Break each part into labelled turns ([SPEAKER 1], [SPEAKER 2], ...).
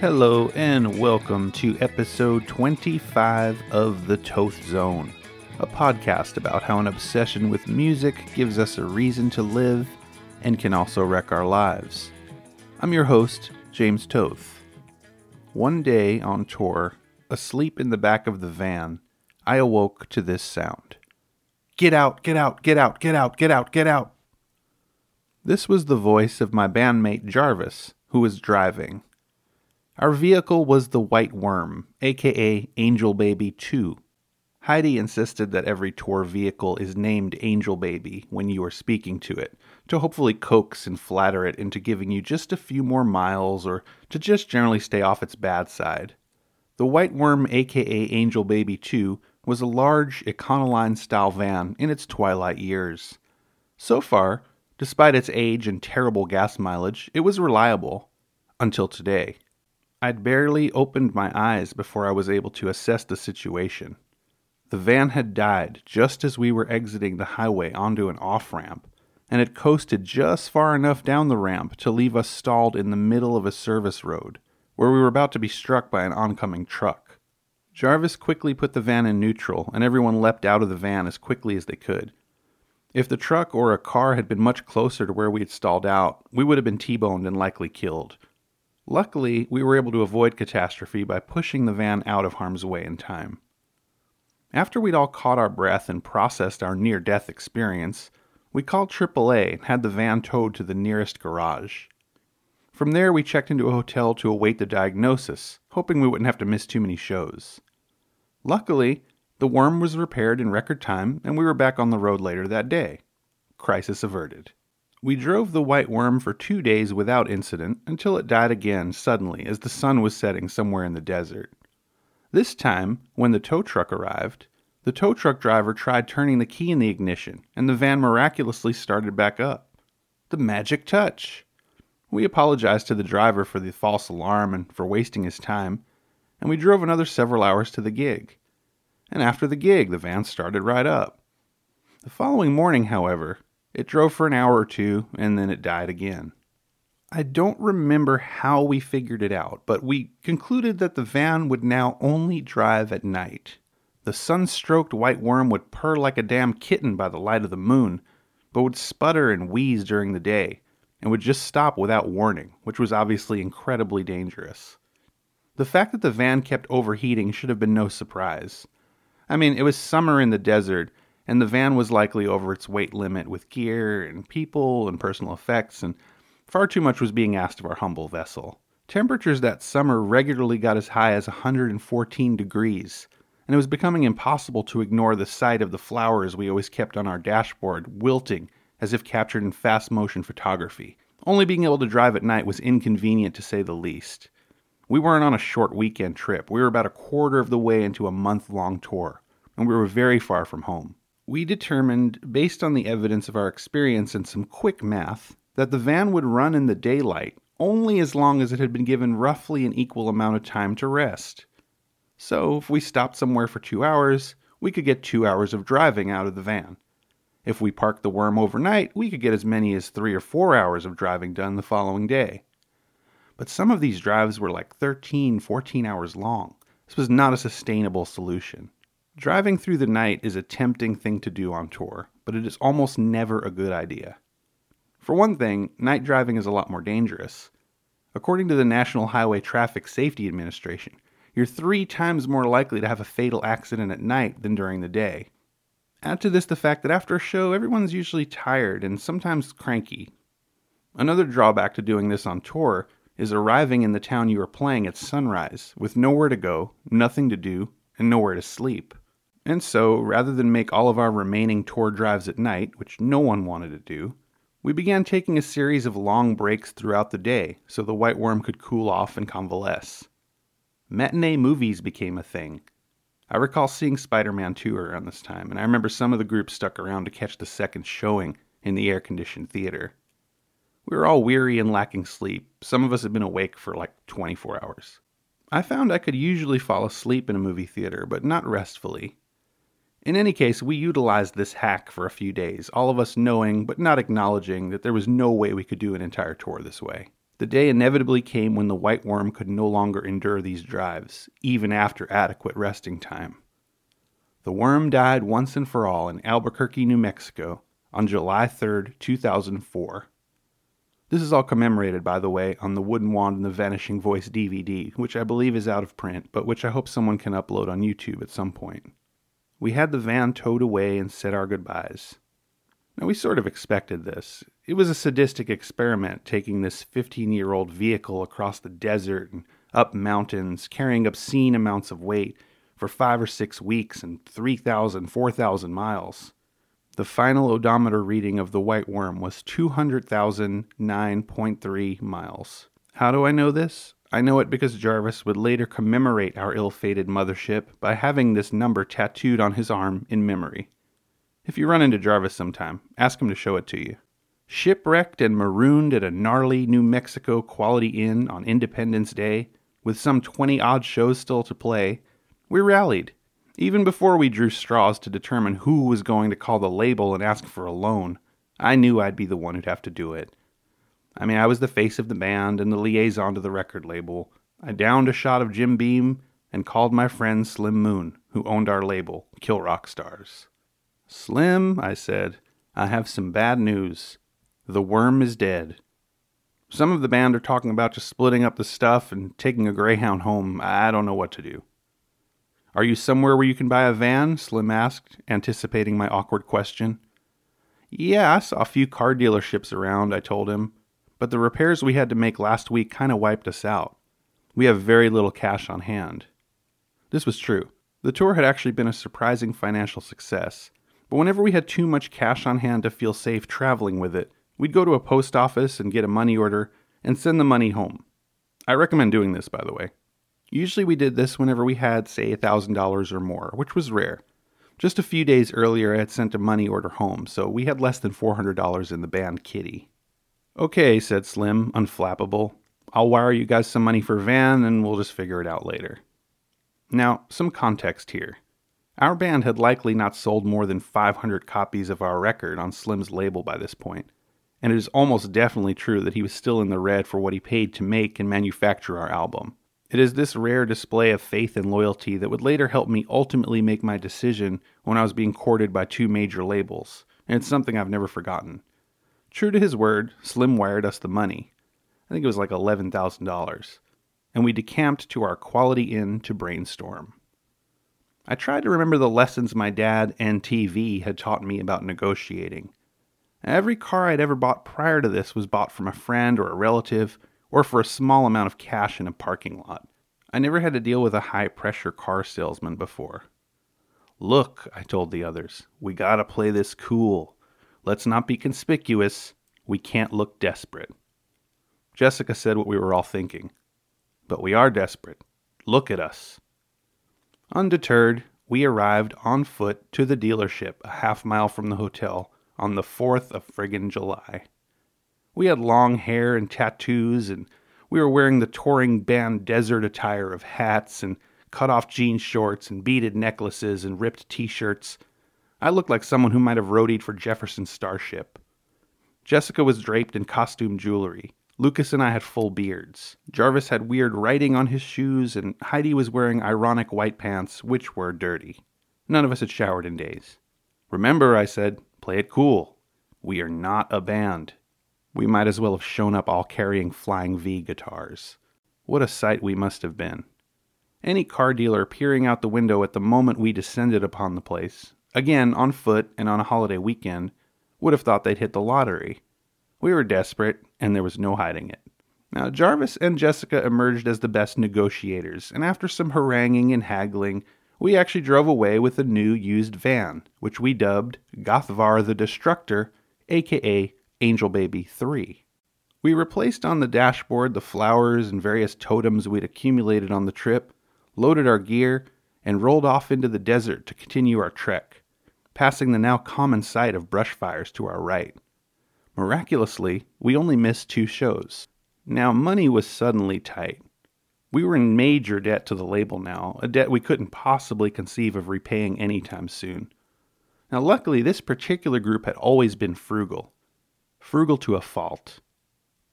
[SPEAKER 1] Hello and welcome to episode 25 of The Toth Zone, a podcast about how an obsession with music gives us a reason to live and can also wreck our lives. I'm your host, James Toth. One day on tour, asleep in the back of the van, I awoke to this sound Get out, get out, get out, get out, get out, get out. This was the voice of my bandmate Jarvis, who was driving. Our vehicle was the White Worm, aka Angel Baby 2. Heidi insisted that every tour vehicle is named Angel Baby when you are speaking to it, to hopefully coax and flatter it into giving you just a few more miles or to just generally stay off its bad side. The White Worm, aka Angel Baby 2, was a large Econoline style van in its twilight years. So far, despite its age and terrible gas mileage, it was reliable. Until today. I'd barely opened my eyes before I was able to assess the situation. The van had died just as we were exiting the highway onto an off ramp, and it coasted just far enough down the ramp to leave us stalled in the middle of a service road, where we were about to be struck by an oncoming truck. Jarvis quickly put the van in neutral, and everyone leapt out of the van as quickly as they could. If the truck or a car had been much closer to where we had stalled out, we would have been T boned and likely killed. Luckily, we were able to avoid catastrophe by pushing the van out of harm's way in time. After we'd all caught our breath and processed our near death experience, we called AAA and had the van towed to the nearest garage. From there, we checked into a hotel to await the diagnosis, hoping we wouldn't have to miss too many shows. Luckily, the worm was repaired in record time and we were back on the road later that day. Crisis averted. We drove the white worm for two days without incident until it died again suddenly as the sun was setting somewhere in the desert. This time, when the tow truck arrived, the tow truck driver tried turning the key in the ignition and the van miraculously started back up. The magic touch! We apologized to the driver for the false alarm and for wasting his time, and we drove another several hours to the gig. And after the gig, the van started right up. The following morning, however, it drove for an hour or two, and then it died again. I don't remember how we figured it out, but we concluded that the van would now only drive at night. The sun stroked white worm would purr like a damn kitten by the light of the moon, but would sputter and wheeze during the day, and would just stop without warning, which was obviously incredibly dangerous. The fact that the van kept overheating should have been no surprise. I mean, it was summer in the desert, and the van was likely over its weight limit with gear and people and personal effects, and far too much was being asked of our humble vessel. Temperatures that summer regularly got as high as 114 degrees, and it was becoming impossible to ignore the sight of the flowers we always kept on our dashboard wilting as if captured in fast motion photography. Only being able to drive at night was inconvenient to say the least. We weren't on a short weekend trip. We were about a quarter of the way into a month long tour, and we were very far from home we determined, based on the evidence of our experience and some quick math, that the van would run in the daylight only as long as it had been given roughly an equal amount of time to rest. So, if we stopped somewhere for two hours, we could get two hours of driving out of the van. If we parked the worm overnight, we could get as many as three or four hours of driving done the following day. But some of these drives were like 13, 14 hours long. This was not a sustainable solution. Driving through the night is a tempting thing to do on tour, but it is almost never a good idea. For one thing, night driving is a lot more dangerous. According to the National Highway Traffic Safety Administration, you're three times more likely to have a fatal accident at night than during the day. Add to this the fact that after a show, everyone's usually tired and sometimes cranky. Another drawback to doing this on tour is arriving in the town you are playing at sunrise with nowhere to go, nothing to do, and nowhere to sleep. And so, rather than make all of our remaining tour drives at night, which no one wanted to do, we began taking a series of long breaks throughout the day so the white worm could cool off and convalesce. Matinee movies became a thing. I recall seeing Spider Man 2 around this time, and I remember some of the group stuck around to catch the second showing in the air conditioned theater. We were all weary and lacking sleep. Some of us had been awake for like 24 hours. I found I could usually fall asleep in a movie theater, but not restfully. In any case, we utilized this hack for a few days, all of us knowing but not acknowledging that there was no way we could do an entire tour this way. The day inevitably came when the white worm could no longer endure these drives, even after adequate resting time. The worm died once and for all in Albuquerque, New Mexico on July 3, 2004. This is all commemorated, by the way, on the Wooden Wand and the Vanishing Voice DVD, which I believe is out of print, but which I hope someone can upload on YouTube at some point. We had the van towed away and said our goodbyes. Now, we sort of expected this. It was a sadistic experiment taking this 15 year old vehicle across the desert and up mountains, carrying obscene amounts of weight for five or six weeks and 3,000, 4,000 miles. The final odometer reading of the white worm was 200,009.3 miles. How do I know this? I know it because Jarvis would later commemorate our ill fated mothership by having this number tattooed on his arm in memory. If you run into Jarvis sometime, ask him to show it to you. Shipwrecked and marooned at a gnarly New Mexico Quality Inn on Independence Day, with some 20 odd shows still to play, we rallied even before we drew straws to determine who was going to call the label and ask for a loan, I knew I'd be the one who'd have to do it. I mean, I was the face of the band and the liaison to the record label. I downed a shot of Jim Beam and called my friend Slim Moon, who owned our label, Kill Rock Stars. Slim, I said, I have some bad news. The worm is dead. Some of the band are talking about just splitting up the stuff and taking a Greyhound home. I don't know what to do. Are you somewhere where you can buy a van? Slim asked, anticipating my awkward question. Yeah, I saw a few car dealerships around, I told him, but the repairs we had to make last week kind of wiped us out. We have very little cash on hand. This was true. The tour had actually been a surprising financial success, but whenever we had too much cash on hand to feel safe traveling with it, we'd go to a post office and get a money order and send the money home. I recommend doing this, by the way. Usually we did this whenever we had, say, $1,000 or more, which was rare. Just a few days earlier, I had sent a money order home, so we had less than $400 in the band kitty. Okay, said Slim, unflappable. I'll wire you guys some money for van and we'll just figure it out later. Now, some context here. Our band had likely not sold more than 500 copies of our record on Slim's label by this point, and it is almost definitely true that he was still in the red for what he paid to make and manufacture our album. It is this rare display of faith and loyalty that would later help me ultimately make my decision when I was being courted by two major labels, and it's something I've never forgotten. True to his word, Slim wired us the money. I think it was like $11,000. And we decamped to our Quality Inn to brainstorm. I tried to remember the lessons my dad and TV had taught me about negotiating. Every car I'd ever bought prior to this was bought from a friend or a relative or for a small amount of cash in a parking lot. I never had to deal with a high pressure car salesman before. Look, I told the others, we gotta play this cool. Let's not be conspicuous. We can't look desperate. Jessica said what we were all thinking. But we are desperate. Look at us. Undeterred, we arrived on foot to the dealership a half mile from the hotel on the 4th of friggin' July. We had long hair and tattoos, and we were wearing the touring band desert attire of hats and cut off jean shorts and beaded necklaces and ripped t shirts. I looked like someone who might have roadied for Jefferson Starship. Jessica was draped in costume jewelry. Lucas and I had full beards. Jarvis had weird writing on his shoes, and Heidi was wearing ironic white pants, which were dirty. None of us had showered in days. Remember, I said, play it cool. We are not a band. We might as well have shown up all carrying Flying V guitars. What a sight we must have been. Any car dealer peering out the window at the moment we descended upon the place, again on foot and on a holiday weekend, would have thought they'd hit the lottery. We were desperate, and there was no hiding it. Now, Jarvis and Jessica emerged as the best negotiators, and after some haranguing and haggling, we actually drove away with a new used van, which we dubbed Gothvar the Destructor, aka Angel Baby 3. We replaced on the dashboard the flowers and various totems we'd accumulated on the trip, loaded our gear, and rolled off into the desert to continue our trek, passing the now common sight of brush fires to our right. Miraculously, we only missed two shows. Now, money was suddenly tight. We were in major debt to the label now, a debt we couldn't possibly conceive of repaying anytime soon. Now, luckily, this particular group had always been frugal frugal to a fault.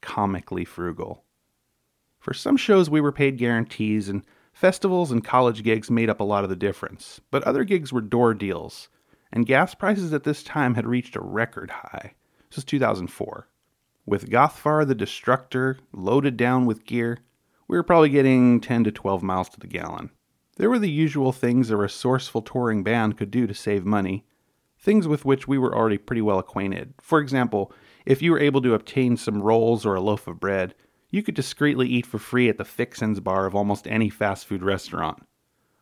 [SPEAKER 1] comically frugal. For some shows, we were paid guarantees, and festivals and college gigs made up a lot of the difference, but other gigs were door deals, and gas prices at this time had reached a record high. This was 2004. With Gothvar the Destructor loaded down with gear, we were probably getting 10 to 12 miles to the gallon. There were the usual things a resourceful touring band could do to save money, things with which we were already pretty well acquainted. For example, if you were able to obtain some rolls or a loaf of bread, you could discreetly eat for free at the fixins bar of almost any fast food restaurant.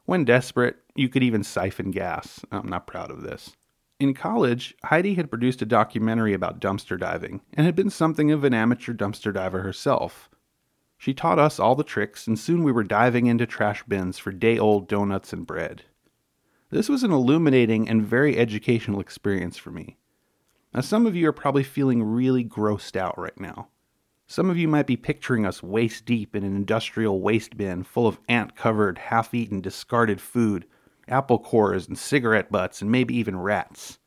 [SPEAKER 1] When desperate, you could even siphon gas. I'm not proud of this. In college, Heidi had produced a documentary about dumpster diving and had been something of an amateur dumpster diver herself. She taught us all the tricks, and soon we were diving into trash bins for day old donuts and bread. This was an illuminating and very educational experience for me. Now, some of you are probably feeling really grossed out right now. Some of you might be picturing us waist deep in an industrial waste bin full of ant covered, half eaten, discarded food, apple cores and cigarette butts, and maybe even rats.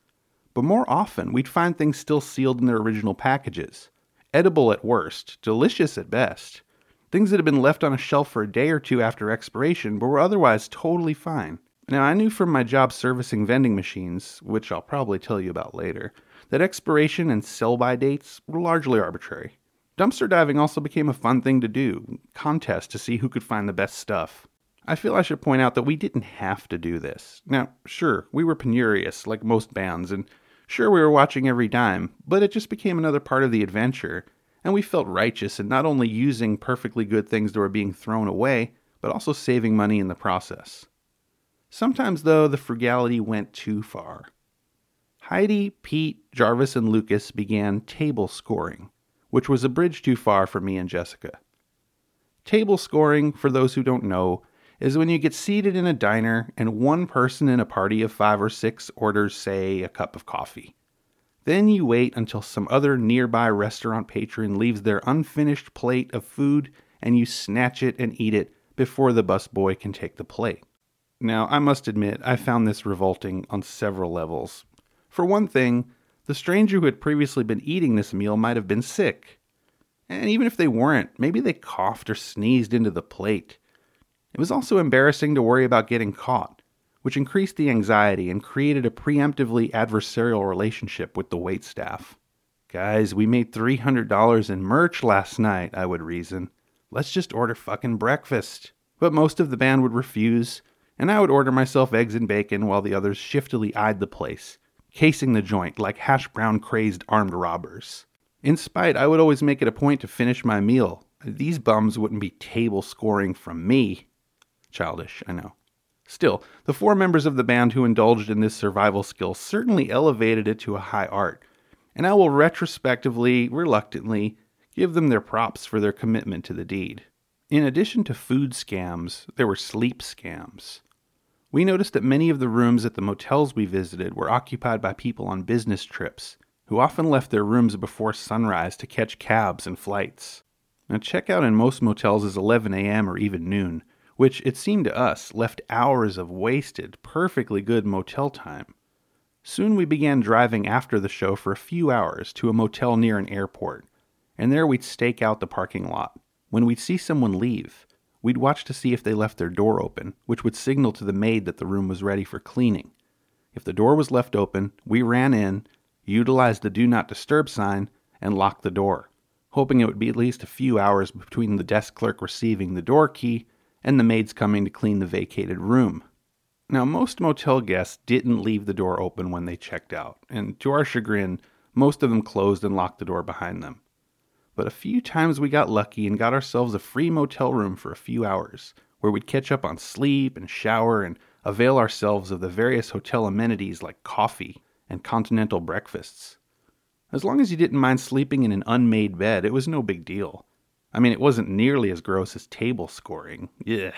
[SPEAKER 1] But more often, we'd find things still sealed in their original packages. Edible at worst, delicious at best. Things that had been left on a shelf for a day or two after expiration, but were otherwise totally fine. Now, I knew from my job servicing vending machines, which I'll probably tell you about later, that expiration and sell by dates were largely arbitrary. Dumpster diving also became a fun thing to do, contest to see who could find the best stuff. I feel I should point out that we didn't have to do this. Now, sure, we were penurious, like most bands, and sure, we were watching every dime, but it just became another part of the adventure, and we felt righteous in not only using perfectly good things that were being thrown away, but also saving money in the process. Sometimes, though, the frugality went too far. Heidi, Pete, Jarvis, and Lucas began table scoring which was a bridge too far for me and Jessica. Table scoring, for those who don't know, is when you get seated in a diner and one person in a party of five or six orders, say, a cup of coffee. Then you wait until some other nearby restaurant patron leaves their unfinished plate of food and you snatch it and eat it before the busboy can take the plate. Now, I must admit, I found this revolting on several levels. For one thing, the stranger who had previously been eating this meal might have been sick. And even if they weren't, maybe they coughed or sneezed into the plate. It was also embarrassing to worry about getting caught, which increased the anxiety and created a preemptively adversarial relationship with the wait staff. Guys, we made $300 in merch last night, I would reason. Let's just order fucking breakfast. But most of the band would refuse, and I would order myself eggs and bacon while the others shiftily eyed the place, casing the joint like hash brown crazed armed robbers. In spite, I would always make it a point to finish my meal. These bums wouldn't be table scoring from me. Childish, I know. Still, the four members of the band who indulged in this survival skill certainly elevated it to a high art, and I will retrospectively, reluctantly, give them their props for their commitment to the deed. In addition to food scams, there were sleep scams. We noticed that many of the rooms at the motels we visited were occupied by people on business trips, who often left their rooms before sunrise to catch cabs and flights. Now, checkout in most motels is 11 a.m. or even noon, which, it seemed to us, left hours of wasted, perfectly good motel time. Soon we began driving after the show for a few hours to a motel near an airport, and there we'd stake out the parking lot. When we'd see someone leave, We'd watch to see if they left their door open, which would signal to the maid that the room was ready for cleaning. If the door was left open, we ran in, utilized the do not disturb sign, and locked the door, hoping it would be at least a few hours between the desk clerk receiving the door key and the maids coming to clean the vacated room. Now, most motel guests didn't leave the door open when they checked out, and to our chagrin, most of them closed and locked the door behind them but a few times we got lucky and got ourselves a free motel room for a few hours, where we'd catch up on sleep and shower and avail ourselves of the various hotel amenities like coffee and continental breakfasts. As long as you didn't mind sleeping in an unmade bed, it was no big deal. I mean, it wasn't nearly as gross as table scoring. Yeah.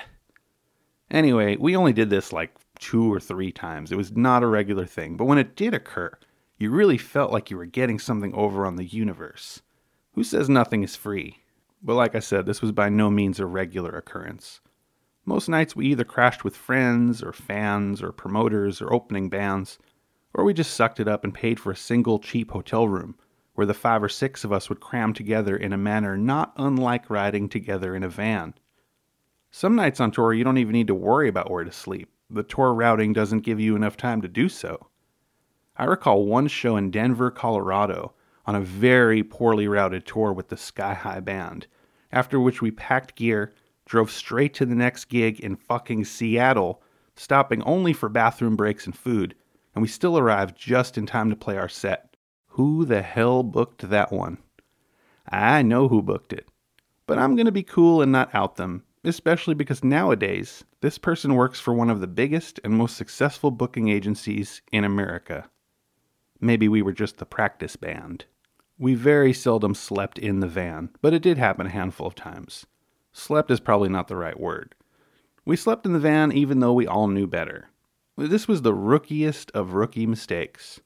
[SPEAKER 1] Anyway, we only did this like two or three times. It was not a regular thing, but when it did occur, you really felt like you were getting something over on the universe. Who says nothing is free? But like I said, this was by no means a regular occurrence. Most nights we either crashed with friends, or fans, or promoters, or opening bands, or we just sucked it up and paid for a single cheap hotel room, where the five or six of us would cram together in a manner not unlike riding together in a van. Some nights on tour, you don't even need to worry about where to sleep. The tour routing doesn't give you enough time to do so. I recall one show in Denver, Colorado, on a very poorly routed tour with the Sky High Band, after which we packed gear, drove straight to the next gig in fucking Seattle, stopping only for bathroom breaks and food, and we still arrived just in time to play our set. Who the hell booked that one? I know who booked it, but I'm going to be cool and not out them especially because nowadays this person works for one of the biggest and most successful booking agencies in America. Maybe we were just the practice band. We very seldom slept in the van, but it did happen a handful of times. Slept is probably not the right word. We slept in the van even though we all knew better. This was the rookiest of rookie mistakes.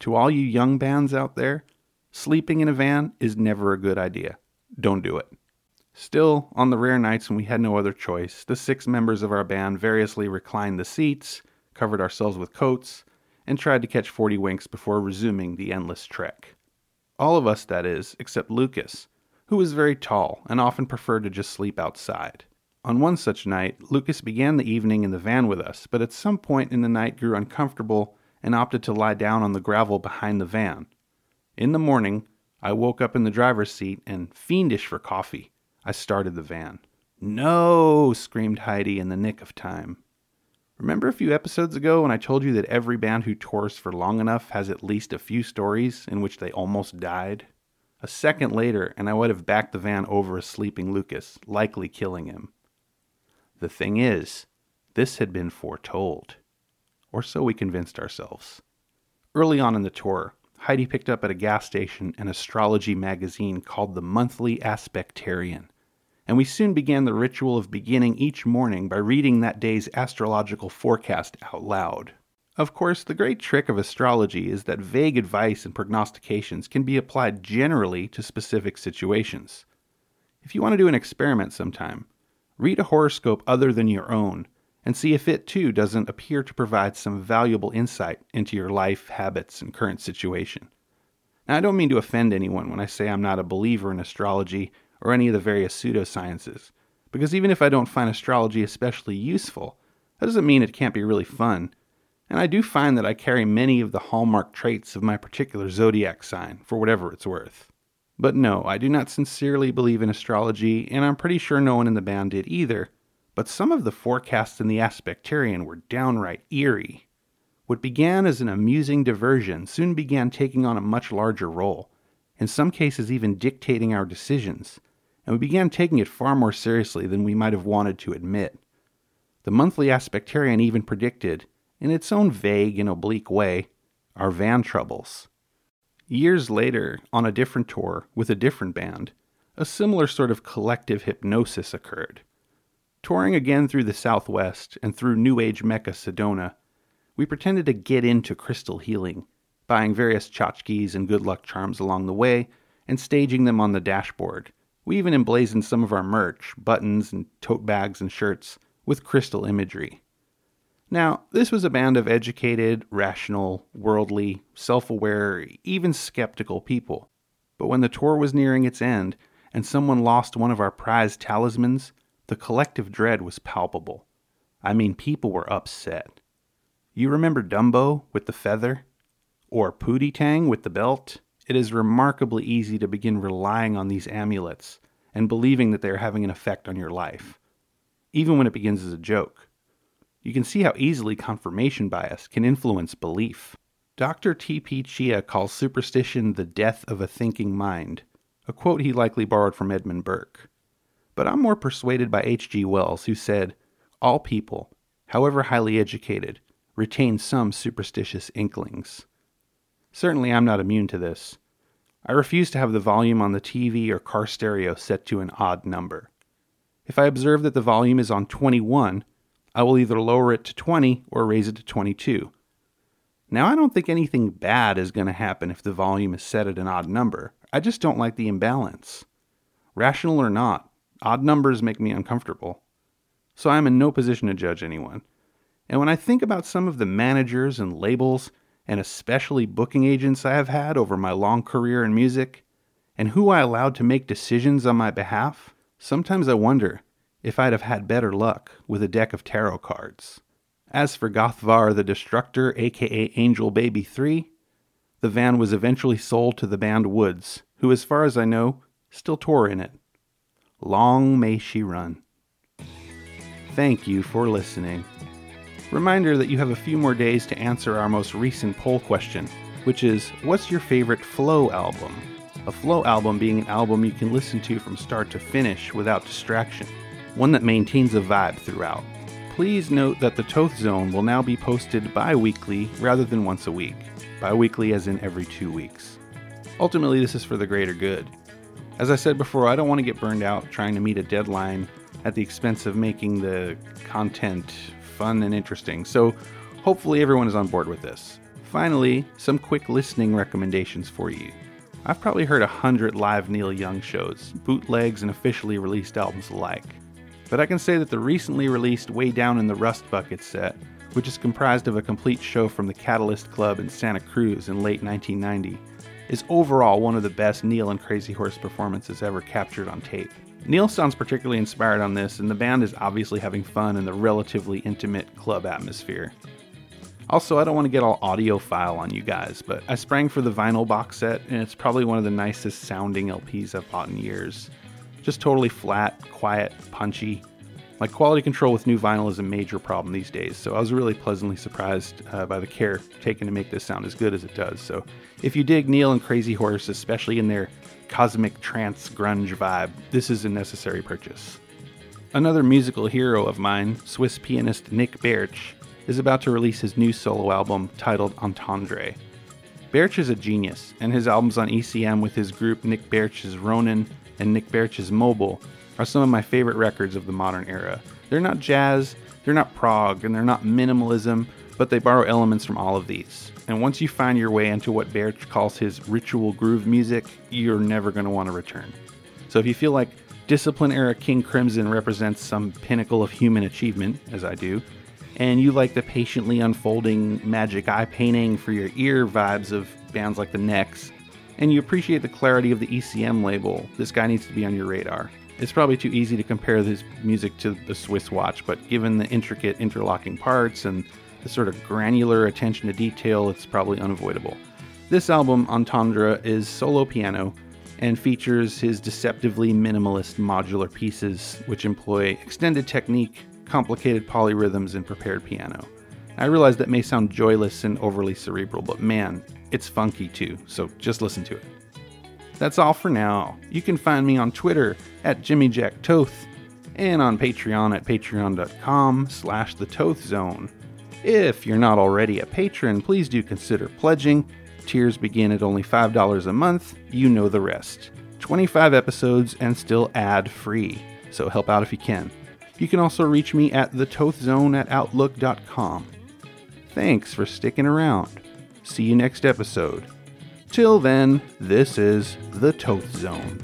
[SPEAKER 1] To all you young bands out there, sleeping in a van is never a good idea. Don't do it. Still, on the rare nights when we had no other choice, the six members of our band variously reclined the seats, covered ourselves with coats, and tried to catch 40 winks before resuming the endless trek. All of us, that is, except Lucas, who was very tall and often preferred to just sleep outside. On one such night, Lucas began the evening in the van with us, but at some point in the night grew uncomfortable and opted to lie down on the gravel behind the van. In the morning, I woke up in the driver's seat and, fiendish for coffee, I started the van. No, screamed Heidi in the nick of time. Remember a few episodes ago when I told you that every band who tours for long enough has at least a few stories in which they almost died? A second later, and I would have backed the van over a sleeping Lucas, likely killing him. The thing is, this had been foretold. Or so we convinced ourselves. Early on in the tour, Heidi picked up at a gas station an astrology magazine called the Monthly Aspectarian and we soon began the ritual of beginning each morning by reading that day's astrological forecast out loud. Of course, the great trick of astrology is that vague advice and prognostications can be applied generally to specific situations. If you want to do an experiment sometime, read a horoscope other than your own and see if it too doesn't appear to provide some valuable insight into your life, habits, and current situation. Now, I don't mean to offend anyone when I say I'm not a believer in astrology or any of the various pseudosciences. Because even if I don't find astrology especially useful, that doesn't mean it can't be really fun. And I do find that I carry many of the hallmark traits of my particular zodiac sign, for whatever it's worth. But no, I do not sincerely believe in astrology, and I'm pretty sure no one in the band did either. But some of the forecasts in the Aspectarian were downright eerie. What began as an amusing diversion soon began taking on a much larger role, in some cases, even dictating our decisions and we began taking it far more seriously than we might have wanted to admit. The monthly Aspectarian even predicted, in its own vague and oblique way, our van troubles. Years later, on a different tour with a different band, a similar sort of collective hypnosis occurred. Touring again through the Southwest and through New Age Mecca Sedona, we pretended to get into crystal healing, buying various tchotchkes and good luck charms along the way and staging them on the dashboard we even emblazoned some of our merch, buttons and tote bags and shirts, with crystal imagery. Now, this was a band of educated, rational, worldly, self aware, even skeptical people. But when the tour was nearing its end and someone lost one of our prized talismans, the collective dread was palpable. I mean, people were upset. You remember Dumbo with the feather? Or Pootie Tang with the belt? It is remarkably easy to begin relying on these amulets and believing that they are having an effect on your life, even when it begins as a joke. You can see how easily confirmation bias can influence belief. Dr. T.P. Chia calls superstition the death of a thinking mind, a quote he likely borrowed from Edmund Burke. But I'm more persuaded by H.G. Wells, who said, All people, however highly educated, retain some superstitious inklings. Certainly, I'm not immune to this. I refuse to have the volume on the TV or car stereo set to an odd number. If I observe that the volume is on 21, I will either lower it to 20 or raise it to 22. Now, I don't think anything bad is going to happen if the volume is set at an odd number. I just don't like the imbalance. Rational or not, odd numbers make me uncomfortable. So I am in no position to judge anyone. And when I think about some of the managers and labels and especially booking agents I have had over my long career in music, and who I allowed to make decisions on my behalf, sometimes I wonder if I'd have had better luck with a deck of tarot cards. As for Gothvar the Destructor, aka Angel Baby 3, the van was eventually sold to the band Woods, who, as far as I know, still tour in it. Long may she run. Thank you for listening. Reminder that you have a few more days to answer our most recent poll question, which is What's your favorite Flow album? A Flow album being an album you can listen to from start to finish without distraction, one that maintains a vibe throughout. Please note that the Toth Zone will now be posted bi weekly rather than once a week, bi weekly as in every two weeks. Ultimately, this is for the greater good. As I said before, I don't want to get burned out trying to meet a deadline at the expense of making the content fun and interesting, so hopefully everyone is on board with this. Finally, some quick listening recommendations for you. I've probably heard a hundred live Neil Young shows, bootlegs, and officially released albums alike. But I can say that the recently released Way Down in the Rust Bucket set, which is comprised of a complete show from the Catalyst Club in Santa Cruz in late 1990, is overall one of the best Neil and Crazy Horse performances ever captured on tape. Neil sounds particularly inspired on this, and the band is obviously having fun in the relatively intimate club atmosphere. Also, I don't want to get all audiophile on you guys, but I sprang for the vinyl box set, and it's probably one of the nicest sounding LPs I've bought in years. Just totally flat, quiet, punchy. My quality control with new vinyl is a major problem these days, so I was really pleasantly surprised uh, by the care taken to make this sound as good as it does. So, if you dig Neil and Crazy Horse, especially in their cosmic trance grunge vibe, this is a necessary purchase. Another musical hero of mine, Swiss pianist Nik Baertsch, is about to release his new solo album titled Entendre. Baertsch is a genius, and his albums on ECM with his group Nik Baertsch's Ronin and Nik Baertsch's Mobile are some of my favorite records of the modern era. They're not jazz, they're not prog, and they're not minimalism, but they borrow elements from all of these. And once you find your way into what Baertsch calls his ritual groove music, you're never going to want to return. So if you feel like Discipline era King Crimson represents some pinnacle of human achievement, as I do, and you like the patiently unfolding magic eye painting for your ear vibes of bands like the Necks, and you appreciate the clarity of the ECM label, this guy needs to be on your radar. It's probably too easy to compare this music to the Swiss watch, but given the intricate interlocking parts and the sort of granular attention to detail, it's probably unavoidable. This album, Entendre, is solo piano and features his deceptively minimalist modular pieces, which employ extended technique, complicated polyrhythms, and prepared piano. I realize that may sound joyless and overly cerebral, but man, it's funky too, so just listen to it. That's all for now. You can find me on Twitter at JimmyJackToth and on Patreon at patreon.com slash the Toth Zone. If you're not already a patron, please do consider pledging. Tiers begin at only $5 a month. You know the rest. 25 episodes and still ad free, so help out if you can. You can also reach me at thetothzone at outlook.com. Thanks for sticking around. See you next episode. Till then, this is The Toth Zone.